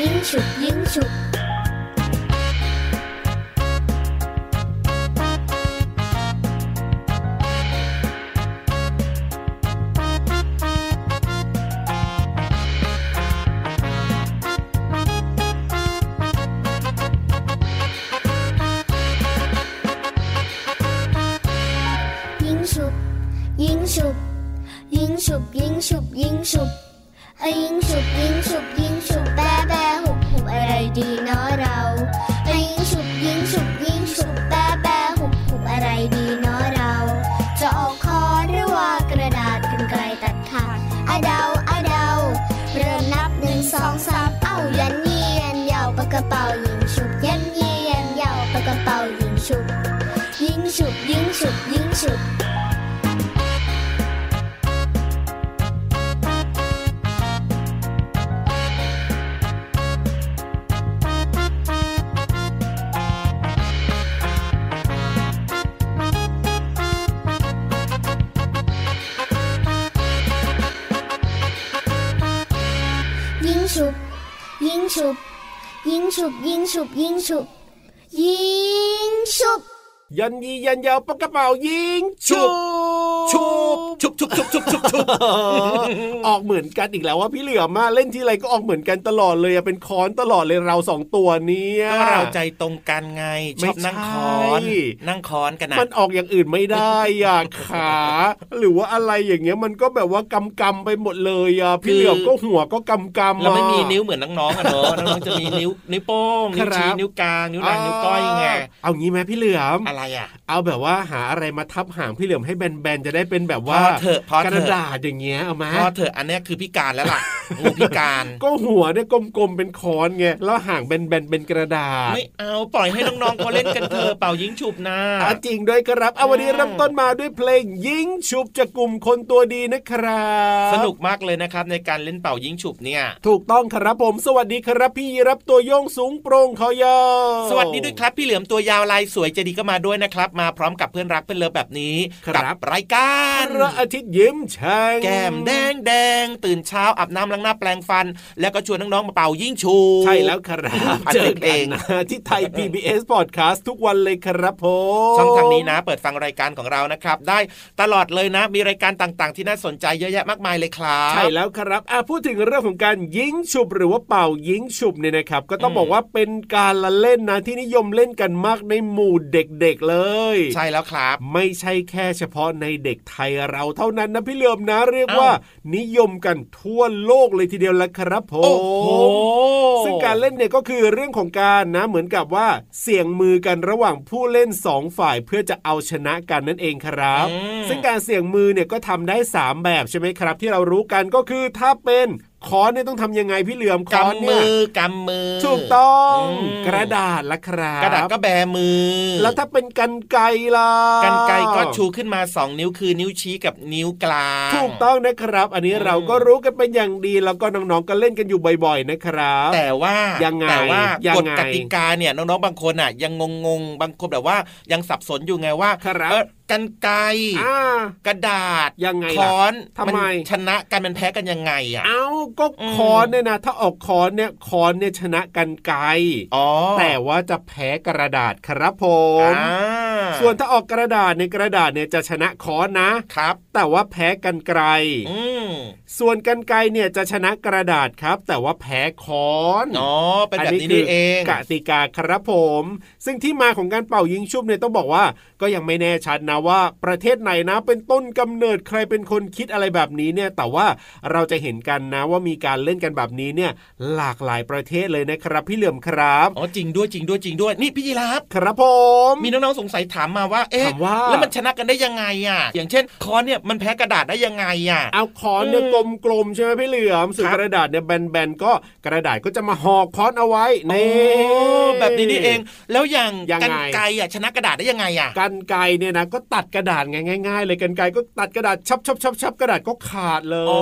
英雄英雄英雄英雄英雄人二人又不敢冒英雄 ชุบชุบชุบชุบชุบชุบชุบออกเหมือนกันอีกแล้วว่าพี่เหลือมาเล่นที่ไรก็ออกเหมือนกันตลอดเลยเป็นค้อนตลอดเลยเราสองตัวนี้ก็เราใจตรงกันไงชอบนั่งคอนนั่งคอนกันนะมันออกอย่างอื่นไม่ได้อะขาหรือว่าอะไรอย่างเงี้ยมันก็แบบว่ากำกำไปหมดเลยอะพี่เหลือมก็หัวก็กำกำเราไม่มีนิ้วเหมือนน้องๆอะเนอะน้องๆจะมีนิ้วนิ้วโป้งนิ้วชี้นิ้วกลางนิ้วนางนิ้วก้อยไงเอางี้ไหมพี่เหลือมอะไรอะ เอาแบบว่าหาอะไรมาทับหางพี่เหลือมให้แบนๆจะได้เป็นแบบว่าพอเถอะพอเถอะกระดาษอย่างเงี้ยเอามาพอเถอะอันเนี้ยคือพิการแล้วล่ะงูพิการ ก็หัวเนี่ยกลมๆเป็นค้อนไงแล้วหางแบนๆเป็นกระดาษ ไม่เอาปล่อยให้น้องๆเขาเล่นกันเถอะเป่ายิงฉุบนะอะจริงด้วยครับเอาวันนี้เริ่มต้นมาด้วยเพลงยิงฉุบจากกลุ่มคนตัวดีนะครับสนุกมากเลยนะครับในการเล่นเป่ายิงฉุบเนี่ย ถูกต้องครับผมสวัสดีครับพี่รับตัวโยงสูงโปร่งคอยาวสวัสดีด้วยครับพี่เหลือมตัวยาวลายสวยใจดีก็มาด้วยนะครับ มาพร้อมกับเพื่อนรักเพื่อนเลิฟแบบนี้ครับกัรายการพระอาทิตย์ยิ้มแฉ่งแก้มแดงแดงตื่นเช้าอาบน้ำล้างหน้าแปลงฟัน แล้วก็ชวนน้องๆมาเป่ายิ่งชู ใช่แล้วครับพันเจอเพลกันงนะที่ไทย PBS Podcast ทุกวันเลยครับผมช่องทางนี้นะ เปิดฟังรายการของเรานะครับ ได้ตลอดเลยนะ มีรายการต่างๆ ที่น่าสนใจเยอะแยะมากมายเลยครับใช่แล้วครับอะพูดถึงเรื่องของการยิงฉุบหรือว่าเป่ายิงฉุบเนี่ยนะครับ ก็ต้องอืมบอกว่าเป็นการละเล่นนะที่นิยมเล่นกันมากในหมู่เด็กๆเลย ใช่แล้วครับ ไม่ใช่แค่เฉพาะในเด็กไทยเราเท่านั้นนะพี่เหลือมนะเรียกเอ้าว่า นิยมกันทั่วโลกเลยทีเดียวละครับผโอ้โหมซึ่งการเล่นเนี่ยก็คือเรื่องของการนะเหมือนกับว่าเสี่ยงมือกันระหว่างผู้เล่นสองฝ่ายเพื่อจะเอาชนะกันนั่นเองครับอืมซึ่งการเสี่ยงมือเนี่ยก็ทำได้สามแบบใช่ไหมครับ ที่เรารู้กันก็คือถ้าเป็น ค้อนเนี่ยต้องทำยังไงพี่เหลือมค้อนกำเนี่มืยอกำมือถูกต้องอืมกระดาษละครับกระดาษก็แบมือ แล้วถ้าเป็นกันไกรล่ะกันไกรก็ชูขึ้นมาสองนิ้วคือนิ้วชี้กับนิ้วกลางถูกต้องนะครับ อันนี้อืมเราก็รู้กันเป็นอย่างดีแล้วก็น้องๆก็เล่นกันอยู่บ่อย ๆนะครับ แต่ว่ายังไงแต่ว่ายังกฎไงกติกาเนี่ยน้องๆบางคนอะ ยังงงๆบางคนแบบว่ายังสับสนอยู่ไงว่าครับเออ กันไกรอ่ากระดาษยังไงล่ะค้อนทำไมนชนะกันมันแพ้กันยังไงอะเอาก็อืมคอนเนี่ยนะถ้าออกคอนเนี่ยคอนเนี่ยชนะกันไกรอ๋อแต่ว่าจะแพ้กระดาษครับผมอ่าส่วนถ้าออกกระดาษในยกระดาษเนี่ยจะชนะคอนนะครับ แต่ว่าแพ้กันไกรอืมส่วนกันไกรเนี่ยจะชนะกระดาษครับ แต่ว่าแพ้คอนอ๋อเป็นแบบนี้คืนี่เองกติกาครับผมซึ่งที่มาของการเป่ายิงชุบเนี่ยต้องบอกว่าก็ยังไม่แน่ชัดนะว่า ประเทศไหนนะ เป็นต้นกำเนิดใครเป็นคนคิดอะไรแบบนี้เนี่ยแต่ว่าเราจะเห็นกันนะว่ามีการเล่นกันแบบนี้เนี่ยหลากหลายประเทศเลยนะครับพี่เหลือมครับอ๋อจริงด้วยจริงด้วยจริงด้วยนี่พี่ยีราฟครับผมมีน้องๆสงสัยถามมาว่าเอ๊ะถามว่าแล้วมันชนะกันได้ยังไงอะ อย่างเช่นคอนเนี่ยมันแพ้กระดาษได้ยังไงอะเอาค้อนเนี่ยอืมกลมๆใช่ไหมพี่เหลือมส่วนครับกระดาษเนี่ยแบนๆก็กระดาษก็จะมาห่อค้อนเอาไว้โอ้นี่แบบนี้นี่เอง แล้วอย่างยังไงกันไกรอะชนะกระดาษได้ยังไงอะกันไกรเนี่ยนะก็ตัดกระดาษไงง่ายๆ เลยกันไกรก็ตัดกระดาษชับชับชับชับกระดาษก็ขาดเลยอ๋อ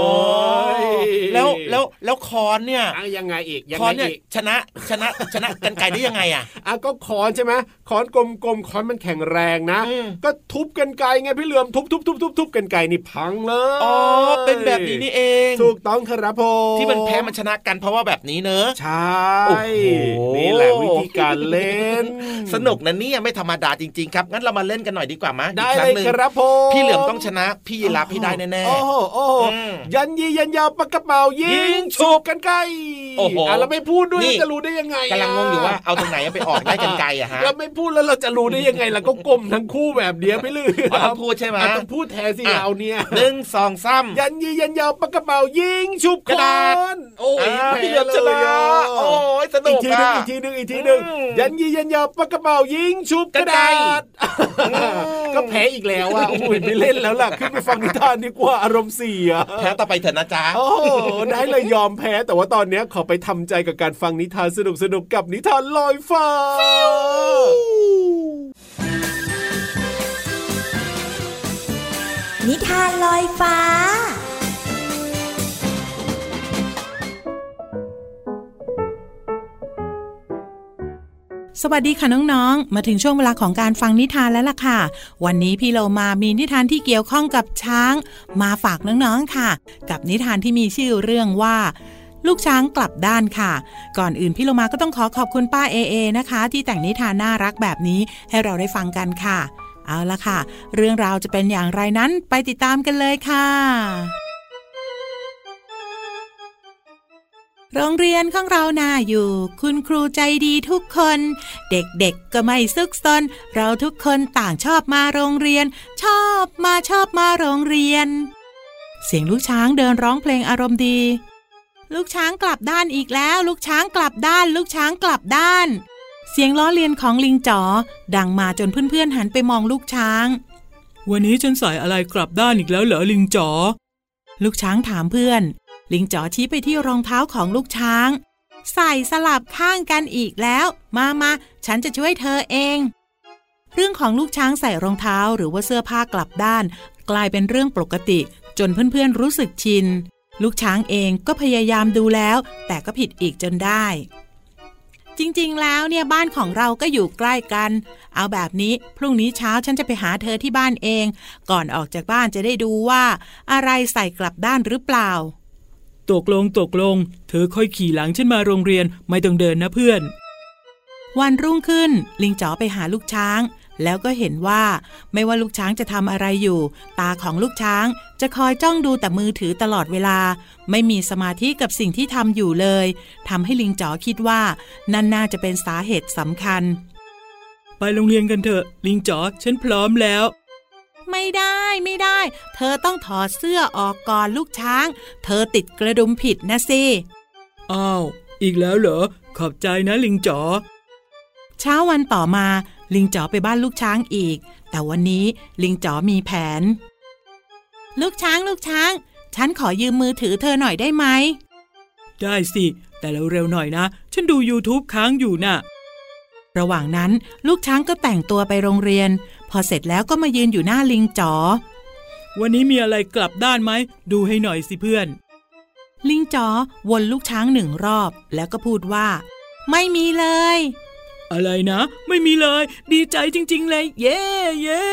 แล้วแล้วแล้วคอนเนี่ยอะยังไงอีกยังคอไงนเนี่ยอีกชนะชนะชนะกันไกรได้ยังไงอะอะก็ค้อนใช่ไหมค้อนกลมๆค้อนมันแข็งแรงนะอืมก็ทุบกันไกรไงพี่เหลือมทุบทุบทุบทุบทุบกันไกรนี่พังเลยอ๋อเป็นแบบนี้นี่เอง ถูกต้องครับผมที่มันแพ้มันชนะกันเพราะว่าแบบนี้เนอะใช่โอ้โหนี่แหละวิธีการเล่นสนุกนะเนี่ยไม่ธรรมดาจริงๆครับงั้นเรามาเล่นกันหน่อยดีกว่ามั้ยได้อีกคเลรั้ยงหนึ่งครับผมพี่เหลือมต้องชนะ พี่ยีราฟพี่ได้แน่โอ้โหโอ้โหอืมยันยียันยาวปากกระเป๋ายิยิงงฉุบกันไกลโอ้โหอะเราไม่พูดด้วยนี่จะรู้ได้ยังไงๆกำลังงงอยู่ว่าเอาตรงไหนไปออกได้กันไกลอะฮะเราไม่พูดแล้วเราจะรู้ได้ยังไงเราก็กลมทั้งคู่แบบเดียวไปเลยอ๋อต้องพูดใช่ไหมอะต้องพูดแทนสิอะเราเนี่ยหนึ่งสองสามยันยียันยาวปากกระเป๋ายิงฉุบกระดาษคนโอ้ยอ่าแพ้พี่เหลือมชเลนะยอะโอ้ยสนุอีกกทีหนึงอะอีกทีหนึงอีกทีหนึงอืมยันยียันยาวปากกระเป๋ายิงฉุบกระดาษมก็แพ้อีกแล้วอะโอ้ยไม่เล่นแล้วล่ะขึ้นไปฟังนิทานดีกว่าอารมณ์เสียแพ้ต่อไปเถอะนะจ๊ะโอ้โหได้เลยยอมแพ้แต่ว่าตอนเนี้ยขอไปทำใจกับการฟังนิทานสนุกสนุกๆกับนิทานลอยฟ้านิทานลอยฟ้า สวัสดีค่ะน้องๆ มาถึงช่วงเวลาของการฟังนิทานแล้วล่ะค่ะ วันนี้พี่เรามามีนิทานที่เกี่ยวข้องกับช้าง มาฝากน้องๆค่ะ กับนิทานที่มีชื่อเรื่องว่า ลูกช้างกลับด้านค่ะ ก่อนอื่นพี่เรามาก็ต้องขอขอบคุณป้าเอเอนะคะ ที่แต่งนิทานน่ารักแบบนี้ให้เราได้ฟังกันค่ะ เอาละค่ะ เรื่องราวจะเป็นอย่างไรนั้นไปติดตามกันเลยค่ะ โรงเรียนของเราน่าอยู่ คุณครูใจดีทุกคน เด็กๆก็ไม่ซึกซน เราทุกคนต่างชอบมาโรงเรียน ชอบมาชอบมาโรงเรียน เสียงลูกช้างเดินร้องเพลงอารมณ์ดี ลูกช้างกลับด้านอีกแล้ว ลูกช้างกลับด้าน ลูกช้างกลับด้าน เสียงล้อเลียนของลิงจ๋อดังมาจนเพื่อนๆหันไปมองลูกช้าง วันนี้ฉันใส่อะไรกลับด้านอีกแล้วเหรอลิงจ๋อลูกช้างถามเพื่อน ลิงจ๋อชี้ไปที่รองเท้าของลูกช้าง ใส่สลับข้างกันอีกแล้ว มามาฉันจะช่วยเธอเอง เรื่องของลูกช้างใส่รองเท้าหรือว่าเสื้อผ้ากลับด้าน กลายเป็นเรื่องปกติ จนเพื่อนๆรู้สึกชิน ลูกช้างเองก็พยายามดูแล้ว แต่ก็ผิดอีกจนได้ จริงๆแล้วเนี่ยบ้านของเราก็อยู่ใกล้กัน เอาแบบนี้พรุ่งนี้เช้าฉันจะไปหาเธอที่บ้านเอง ก่อนออกจากบ้านจะได้ดูว่า อะไรใส่กลับด้านหรือเปล่า ตกลงตกลง เธอค่อยขี่หลังฉันมาโรงเรียนไม่ต้องเดินนะเพื่อน วันรุ่งขึ้น ลิงจ๋อไปหาลูกช้าง แล้วก็เห็นว่า ไม่ว่าลูกช้างจะทำอะไรอยู่ ตาของลูกช้างจะคอยจ้องดูแต่มือถือตลอดเวลา ไม่มีสมาธิกับสิ่งที่ทำอยู่เลยทำให้ลิงจ๋อคิดว่านั่นน่าจะเป็นสาเหตุสำคัญ ไปโรงเรียนกันเถอะ ลิงจ๋อฉันพร้อมแล้ว ไม่ได้ไม่ได้ เธอต้องถอดเสื้อออกก่อนลูกช้าง เธอติดกระดุมผิดนะสิอ้าวอีกแล้วเหรอ ขอบใจนะลิงจ๋อเช้าวันต่อมา ลิงจ๋อไปบ้านลูกช้างอีก แต่วันนี้ลิงจ๋อมีแผน ลูกช้างลูกช้าง ฉันขอยืมมือถือเธอหน่อยได้ไหม ได้สิ แต่เร็วๆหน่อยนะ ฉันดู YouTube ค้างอยู่น่ะระหว่างนั้นลูกช้างก็แต่งตัวไปโรงเรียน พอเสร็จแล้วก็มายืนอยู่หน้าลิงจ๋อ วันนี้มีอะไรกลับด้านไหม ดูให้หน่อยสิเพื่อน ลิงจ๋อวนลูกช้างหนึ่งรอบ แล้วก็พูดว่า ไม่มีเลย อะไรนะ ไม่มีเลย ดีใจจริง ๆ เลย เย่เย่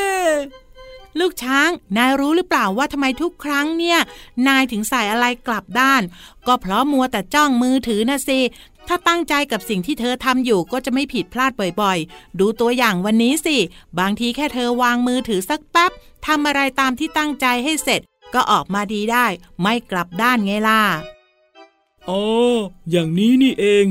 ลูกช้าง นายรู้หรือเปล่าว่าทำไมทุกครั้งเนี่ย นายถึงใส่อะไรกลับด้าน ก็เพราะมัวแต่จ้องมือถือนะสิ ถ้าตั้งใจกับสิ่งที่เธอทำอยู่ก็จะไม่ผิดพลาดบ่อยๆ ดูตัวอย่างวันนี้สิ บางทีแค่เธอวางมือถือสักแป๊บทำอะไรตามที่ตั้งใจให้เสร็จ ก็ออกมาดีได้ ไม่กลับด้านไงล่ะ อ๋อ อย่างนี้นี่เอง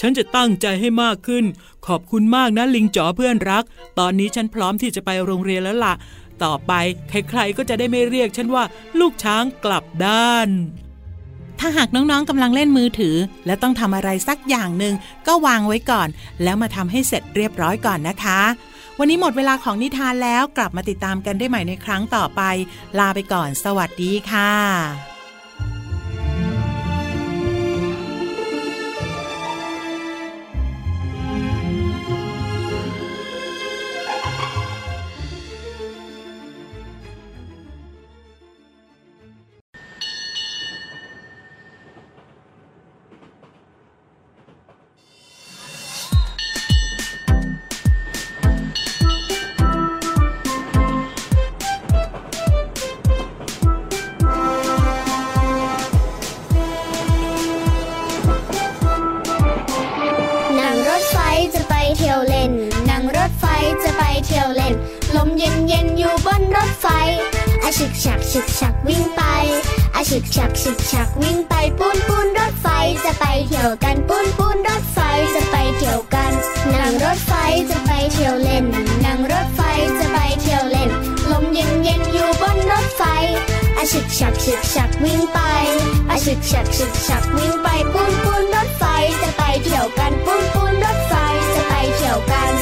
ฉันจะตั้งใจให้มากขึ้น ขอบคุณมากนะลิงจ๋อเพื่อนรัก ตอนนี้ฉันพร้อมที่จะไปโรงเรียนแล้วล่ะ ต่อไปใครๆก็จะได้ไม่เรียกฉันว่า ลูกช้างกลับด้าน ถ้าหากน้องๆกำลังเล่นมือถือ และต้องทำอะไรสักอย่างหนึ่งก็วางไว้ก่อน แล้วมาทำให้เสร็จเรียบร้อยก่อนนะคะ วันนี้หมดเวลาของนิทานแล้วกลับมาติดตามกันได้ใหม่ในครั้งต่อไป ลาไปก่อน สวัสดีค่ะ ฉึกฉักฉึกฉักวิ่งไปอาฉึกฉักฉึกฉักวิ่งไปปุ้นปุ้นรถไฟจะไปเที่ยวกันปุ้นปุ้นรถไฟจะไปเที่ยวกัน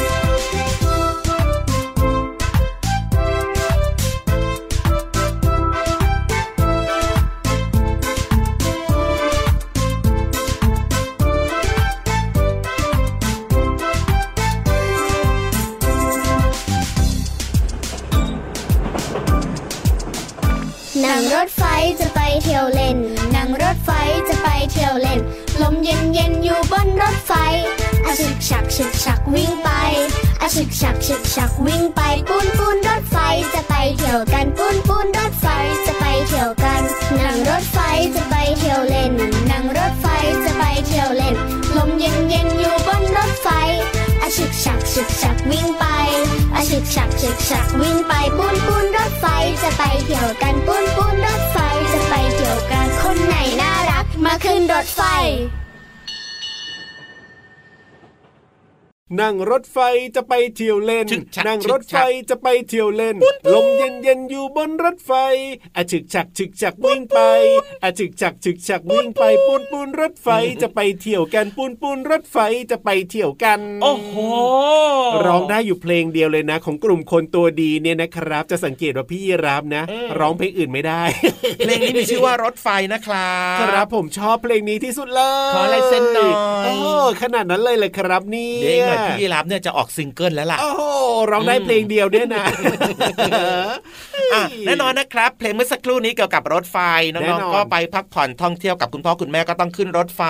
เย็นเย็นอยู่บนรถไฟอาฉึกฉักฉึกฉักวิ่งไปอาฉึกฉักฉึกฉักวิ่งไปปูนปูนรถไฟจะไปเที่ยวกันปูนปูนรถไฟจะไปเที่ยวกันนั่งรถไฟจะไปเที่ยวเล่นนั่งรถไฟจะไปเที่ยวเล่น ลมเย็นเย็นอยู่บนรถไฟอาฉึกฉักฉึกฉักวิ่งไปอาฉึกฉักฉึกฉักวิ่งไปปูนปูนรถไฟจะไปเที่ยวกันปูนปูนรถไฟจะไปเที่ยวกันคนไหนน่ารักมาขึ้นรถไฟ นั่งรถไฟจะไปเที่ยวเล่นฉึกฉักนั่งรถไฟฉึกฉักจะไปเที่ยวเล่น ลมเย็นเย็นๆอยู่บนรถไฟอาฉึกฉักฉึกฉักวิ่งไปอาฉึกฉักฉึกฉักวิ่งไปปูนปูนรถไฟจะไปเที่ยวกันปูนปูนรถไฟจะไปเที่ยวกัน โอ้โห ร้องได้อยู่เพลงเดียวเลยนะ ของกลุ่มคนตัวดีเนี่ยนะครับ จะสังเกตว่าพี่ยีรับนะอืมร้องเพลงอื่นไม่ได้ เพลงนี้มีชื่อว่ารถไฟนะครับครับผมชอบเพลงนี้ที่สุดเลย ขอลายเซ็นหน่อยโอ้ขนาดนั้นเลยเลยครับนี่เดี๋ยวอีกหน่อยพี่ยีรับเนี่ยจะออกซิงเกิลแล้วล่ะ โอ้โหร้องได้อืมเพลงเดียวเนี่ยนะอะแน่นอนนะครับ เพลงเมื่อสักครู่นี้เกี่ยวกับรถไฟน้แน่องนอนๆก็ไปพักผ่อนท่องเที่ยวกับคุณพ่อคุณแม่ก็ต้องขึ้นรถไฟ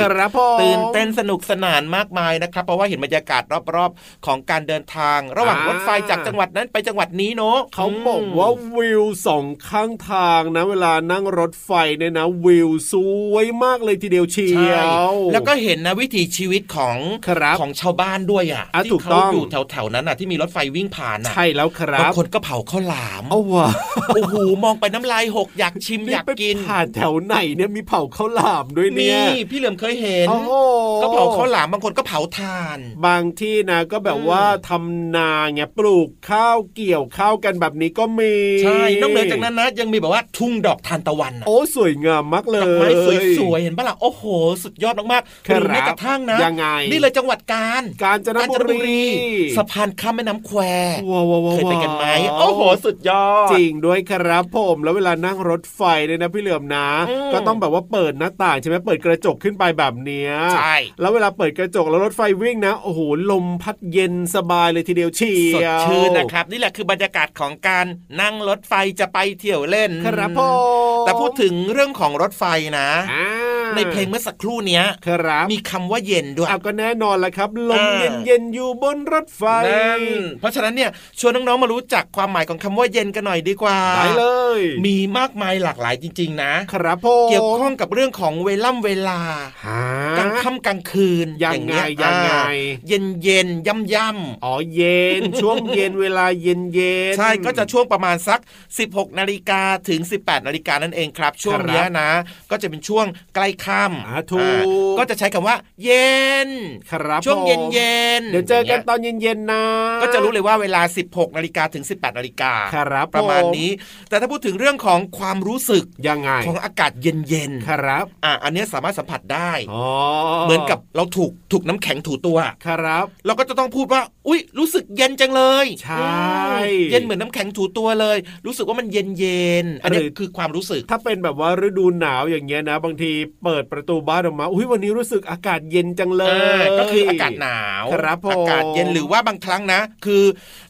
ครับผมตื่นเต้นสนุกสนานมากมายนะครับ เพราะว่าเห็นบรรยากาศรอบๆ ของการเดินทาง ระหว่างอ่ารถไฟจากจังหวัดนั้นไปจังหวัดนี้เนาะเขาบอกว่าวิวสองข้างทางนะเวลานั่งรถไฟเนี่ยนะวิวสวยมากเลยทีเดียวเชีใช่ยวแล้วก็เห็นนะวิถีชีวิตของครับของชาวบ้านด้วยอะอะที่ถูกเขาต้องอยู่แถวๆนั้นอะที่มีรถไฟวิ่งผ่านอะใช่แล้วครับบางคนก็เผาข้าวหลามเอาว่ะโอ้โหมองไปน้ำลายหกอยากชิมอยากกินไปผ่านแถวไหนเนี่ยมีเผาข้าวหลามด้วยมีเนี่ยพี่เหลือมเคยเห็นโอ้โหก็เผาข้าวหลามบางคนก็เผาถ่าน บางที่นะก็แบบอืมว่าทำนาไงปลูกข้าวเกี่ยวข้าวกันแบบนี้ก็มีใช่นอกเหนือจากนั้นนะยังมีแบบว่าทุ่งดอกทานตะวันอะโอ้สวยงามมากเลดยอกไม้สวยๆเห็นปะล่ะโอ้โห สุดยอดมากๆครับหรือแม้กระทั่งนะยังไงนี่เลยจังหวัดกาญกาญจนบุรีสะพานข้ามแม่น้ำแควว้าวว้าวว้าวเคยไปกันไหมโอ้โหสุดยอดจริงด้วยครับผมแล้วเวลานั่งรถไฟเนี่ยนะพี่เหลือมนะอืมก็ต้องแบบว่าเปิดหน้าต่างใช่ไหมเปิดกระจกขึ้นไปแบบเนี้ยใช่แล้วเวลาเปิดกระจกแล้วรถไฟวิ่งนะโอ้โหลมพัดเย็นสบายเลยทีเดียวเชีสดยวชื่นนะครับ นี่แหละคือบรรยากาศของการนั่งรถไฟจะไปเที่ยวเล่นครับผมแต่พูดถึงเรื่องของรถไฟนะอ่า ในเพลงเมื่อสักครู่เนี้ยครับมีคำว่าเย็นด้วยเอาก็แน่นอนละครับลมอ่าเย็นเย็นๆอยู่บนรถไฟนั่นเพราะฉะนั้นเนี่ยชวนน้องๆมารู้จักความหมายของคำว่าเย็นกันหน่อยดีกว่าได้เลย มีมากมายหลากหลายจริง ๆ นะ ครับผมเกี่ยวข้องกับเรื่องของเวล่ำเวลาหากลางค่ำกลางคืนยังไงอายังไงเย็นเย็นย่ำย่ำอ๋อเย็น ช่วงเย็นเวลาเย็นเย็นใช่ก็จะช่วงประมาณสัก 16นาฬิกาถึง 18นาฬิกานั่นเองครับ ช่วงเนี้ยนะ ก็จะเป็นช่วงใกล้ค่ำอ่าถูกอ่าก็จะใช้คำว่า เย็น ครับช่วงผมเย็นเย็นเดี๋ยวเจอกันตอนเย็นๆนะ ก็จะรู้เลยว่าเวลา 16นาฬิกาถึง 18นาฬิกาครับประมาณผมนี้ แต่ถ้าพูดถึงเรื่องของความรู้สึกยังไงของอากาศเย็นเย็นๆครับอะอันเนี้ยสามารถสัมผัสได้อ๋อเหมือนกับเราถูกถูกน้ำแข็งถูตัวครับ เราก็จะต้องพูดว่า อุ้ยรู้สึกเย็นจังเลยใช่อืมเย็นเหมือนน้ำแข็งถูตัวเลย รู้สึกว่ามันเย็นเย็นๆอันนี้หรือคือความรู้สึกถ้าเป็นแบบว่าฤดูหนาวอย่างเงี้ยนะ บางทีเปิดประตูบ้านออกมา อุ้ยวันนี้รู้สึกอากาศเย็นจังเลเอยอก็คืออากาศหนาวครับผมอากาศเย็นหรือว่าบางครั้งนะ คือ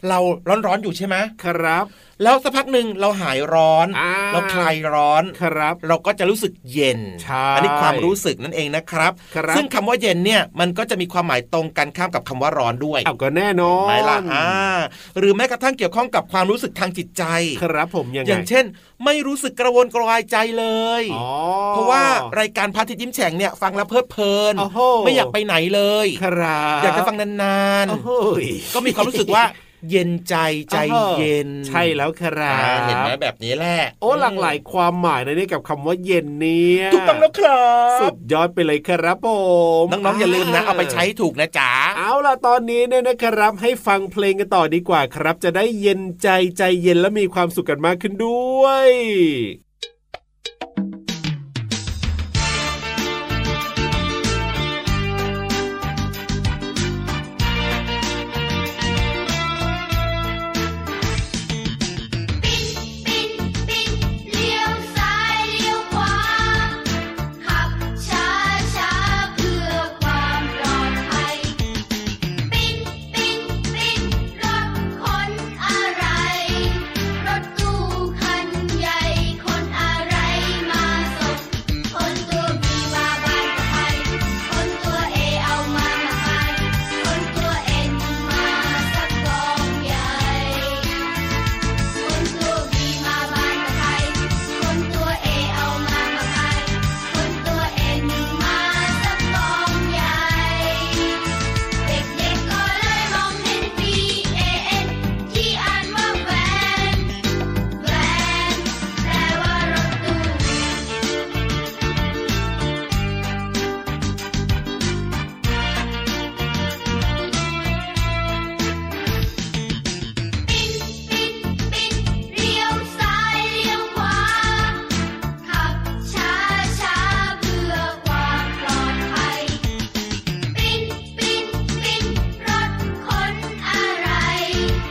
เราร้อนๆอยู่ใช่ไหมครับ แล้วสักพักหนึ่งเราหายร้อนอ่าเราคลายร้อนครับ เราก็จะรู้สึกเย็นใช่อันี้ความรู้สึกนั่นเองนะครับครับซึ่งคำว่าเย็นเนี่ยมันก็จะมีความหมายตรงกันข้ามกับคำว่าร้อนด้วยเอาก็แน่นอนไหมล่ะอ่าหรือแม้กระทั่งเกี่ยวข้องกับความรู้สึกทางจิตใจ ครับผมยังไงอย่างเช่น ไม่รู้สึกกระวนกระวายใจเลยอ๋อเพราะว่ารายการพระอาทิตย์ยิ้มแฉ่งเนี่ยฟังแล้วเพลิดเพลินโอ้โหไม่อยากไปไหนเลย ครับ อยากจะฟังนานโอ้โหๆก็มีความรู้สึกว่า เย็นใจใจเย็น ใช่แล้วครัอ่าบเห็นไหมแบบนี้แหละโอ้หลากหลายความหมายนะเนี่ยกับคำว่าเย็นเนี่ยถูกต้องแล้วครับสุดยอดไปเลยครับผมน้องๆอย่าลืมนะเอาไปใช้ถูกนะจ๊ะเอาล่ะตอนนี้เนี่ยนะครับ ให้ฟังเพลงกันต่อดีกว่าครับ จะได้เย็นใจใจเย็นและมีความสุขกันมากขึ้นด้วย Thank you.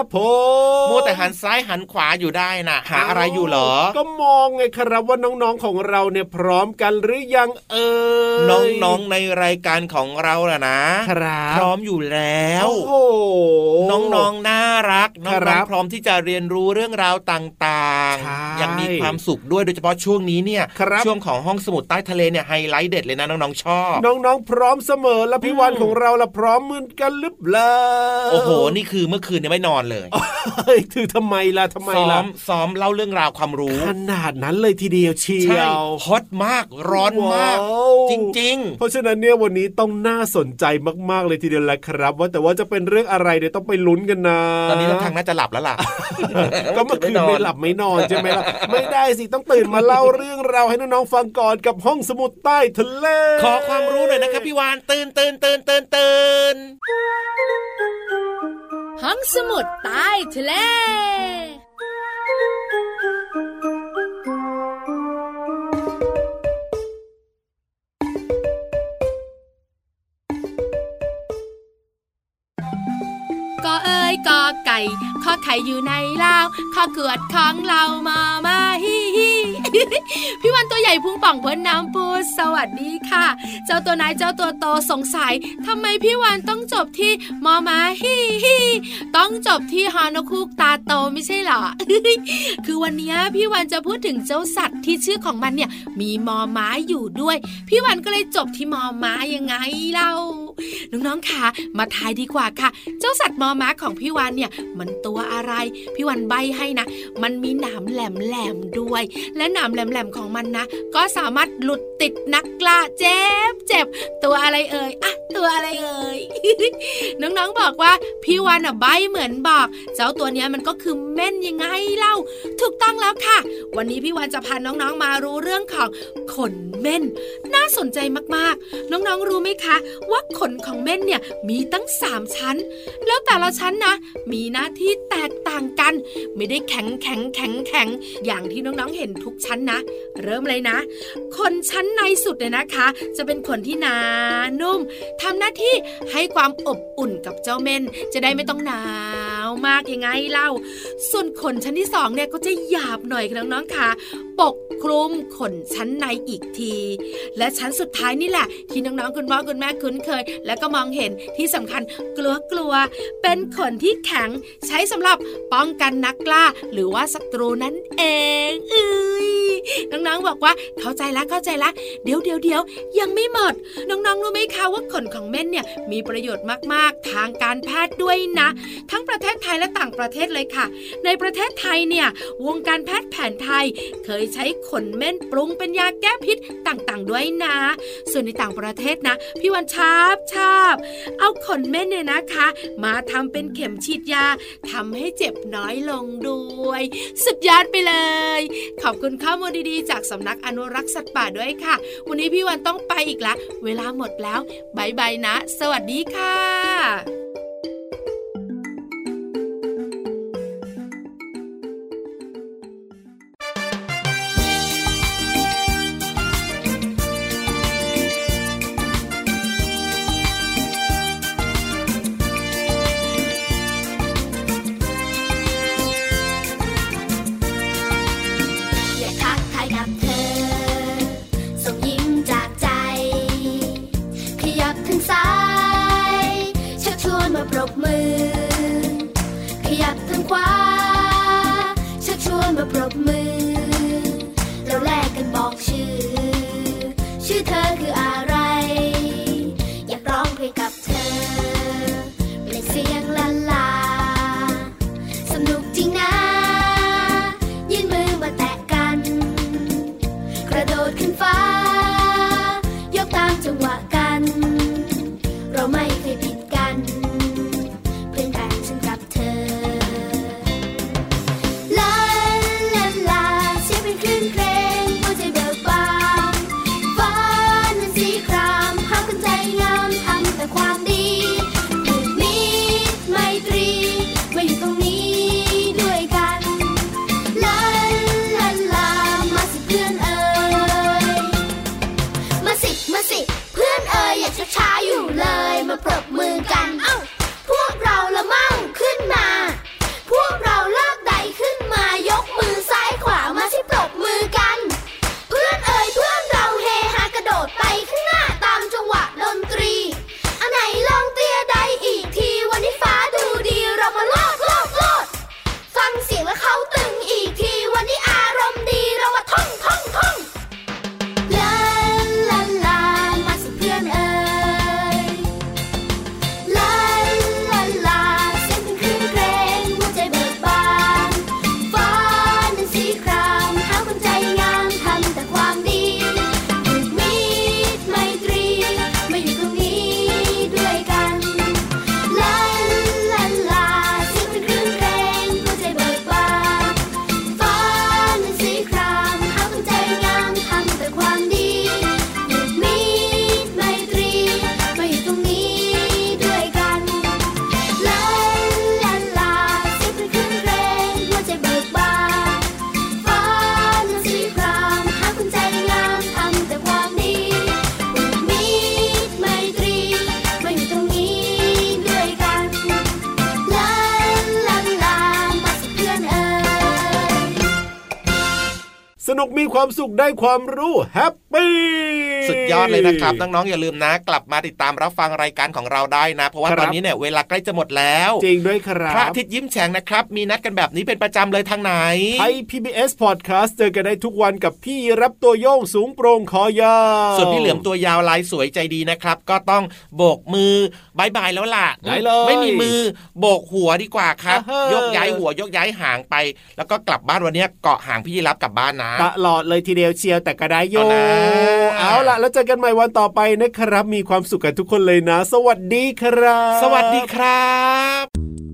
ครับผมมัวแต่ หันซ้ายหันขวาอยู่ได้น่ะ หาอะไรอยู่เหรอ ก็มองไงครับว่าน้องๆของเราเนี่ยพร้อมกันหรือยังเอ่ยน้องๆในรายการของเราน่ะนะครับพร้อมอยู่แล้วโอ้โหน้องๆน่ารักน้ครัองบๆพร้อมที่จะเรียนรู้เรื่องราวต่างใช่ๆยังมีความสุขด้วยโดยเฉพาะช่วงนี้เนี่ยครับช่วงของห้องสมุดใต้ทะเลเนี่ยไฮไลท์เด็ดเลยนะน้องๆชอบ น้องๆ พร้อมเสมอแล้วพี่วันของเราล่ะพร้อมเหมือนกันหรือเปล่าโอ้โหนี่คือเมื่อคืนเนี่ยไม่นอนเลยเฮ้ยคือทำไมล่ะทำไมซ้อล่ะมซ้อมเล่าเรื่องราวความรู้ ขนาดนั้นเลยทีเดียวเชีใช่ยวฮอตมากร้อนมากว้าวจริงเพราะฉะนั้นเนี่ยวันนี้ต้องน่าสนใจมากๆเลยทีเดียวแหละครับ ว่าแต่ว่าจะเป็นเรื่องอะไรเดี๋ยวต้องไปลุ้นกันนะๆตอนนี้ท่าทางน่าจะหลับแล้วล่ะ ก็เมื่อคืนไม่หลับไม่นอนใช่ไหมล่ะ ไม่ได้สิต้องตื่นมาเล่าเรื่องราวให้น้องๆฟังก่อนกับห้องสมุดใต้ทะเล ขอความรู้หน่อยนะครับพี่วานตื่นตื่นตื่นตื่นตื่น ห้องสมุดใต้ทะเลก็เอ้ยกอไก่ข้อไข่อยู่ในเล้าข้อเกิดของเรามามาฮิฮิ พี่วันตัวใหญ่พุงป่องพ้นน้ำปูสวัสดีค่ะ เจ้าตัวนายเจ้าตัวโตสงสัยทำไมพี่วันต้องจบที่มอมาฮิฮิต้องจบที่ฮานคูกตาโตไม่ใช่หรอ คือวันนี้พี่วันจะพูดถึงเจ้าสัตว์ที่ชื่อของมันเนี่ย มีมอม้าอยู่ด้วย พี่วันก็เลยจบที่มอม้ายังไงเล่าน้องๆค่ะ มาทายดีกว่าค่ะ เจ้าสัตว์มอม้าของพี่วันเนี่ย มันตัวอะไร พี่วันใบให้นะ มันมีหนามแหลมๆด้วย และหนามแหลมๆของมันนะ ก็สามารถหลุดติดนักกล้าเจ็บเจ็บตัวอะไรเอ่ยอะตัวอะไรเอ่ยน้องๆบอกว่าพี่วันอะใบเหมือนบอก เจ้าตัวเนี้ยมันก็คือเม่นยังไงเล่า ถูกต้องแล้วค่ะ วันนี้พี่วันจะพาน้องๆมารู้เรื่องของขนเม่น น่าสนใจมากๆ น้องๆรู้ไหมคะ ว่าขขนของเม่นเนี่ยมีตั้งสามชั้น แล้วแต่ละชั้นนะ มีหน้าที่แตกต่างกัน ไม่ได้แข็งแข็งแข็งแข็งอย่างที่น้องๆเห็นทุกชั้นนะ เริ่มเลยนะขนชั้นในสุดเนี่ยนะคะ จะเป็นขนที่หนานุ่มทำหน้าที่ให้ความอบอุ่นกับเจ้าเม่นจะได้ไม่ต้องหนาว มากยังไงเล่า ส่วนขนชั้นที่สองเนี่ยก็จะหยาบหน่อยค่ะน้องๆค่ะ ปกคลุมขนชั้นในอีกที และชั้นสุดท้ายนี่แหละ ที่น้องๆคุณพ่อคุณแม่คุ้นเคย แล้วก็มองเห็นที่สำคัญกลัวกลัวๆเป็นขนที่แข็งใช้สำหรับป้องกันนักกล้าหรือว่าศัตรูนั่นเองเอ้ยน้องๆบอกว่าเข้าใจแล้วเข้าใจแล้วเดี๋ยวเดี๋ยวเดี๋ยวยังไม่หมด น้องๆรู้ไหมคะว่าขนของเม่นเนี่ยมีประโยชน์มากๆ ทางการแพทย์ด้วยนะ ทั้งประเทศไทยและต่างประเทศเลยค่ะ ในประเทศไทยเนี่ย วงการแพทย์แผนไทย เคยใช้ขนเม่นปรุงเป็นยาแก้พิษต่างๆ ด้วยนะ ส่วนในต่างประเทศนะ พี่วันชอบชอบเอาขนเม่นเนี่ยนะคะ มาทำเป็นเข็มฉีดยาทำให้เจ็บน้อยลงด้วย สุดยอดไปเลย ขอบคุณข้อมูลดีๆ จากสำนักอนุรักษ์สัตว์ป่าด้วยค่ะ วันนี้พี่วันต้องไปอีกละ เวลาหมดแล้วบายบายนะ สวัสดีค่ะ ความสุขได้ความรู้แฮปปี้ ยอดเลยนะครับ น้องๆอย่าลืมนะ กลับมาติดตามรับฟังรายการของเราได้นะ เพราะว่าตอนนี้เนี่ยเวลาใกล้จะหมดแล้ว จริงด้วยครับพระอาทิตย์ยิ้มแฉ่งนะครับ มีนัดกันแบบนี้เป็นประจำเลยทางไหนไทย PBS Podcast เจอกันได้ทุกวันกับพี่รับตัวโยงสูงโปร่งคอยาวส่วนพี่เหลือมตัวยาวลายสวยใจดีนะครับ ก็ต้องโบกมือบายบายแล้วล่ะไลไม่มีมือโบกหัวดีกว่าครับ ยกย้ายหัวยกย้ายหางไป แล้วก็กลับบ้านวันนี้เกาะหางพี่รับกลับบ้านนะตลอดเลยทีเดียวเชียวแต่ก็ได้โยเอาล่ะแล้วจะอกันใหม่วันต่อไปนะครับ มีความสุขกันทุกคนเลยนะ สวัสดีครับ สวัสดีครับ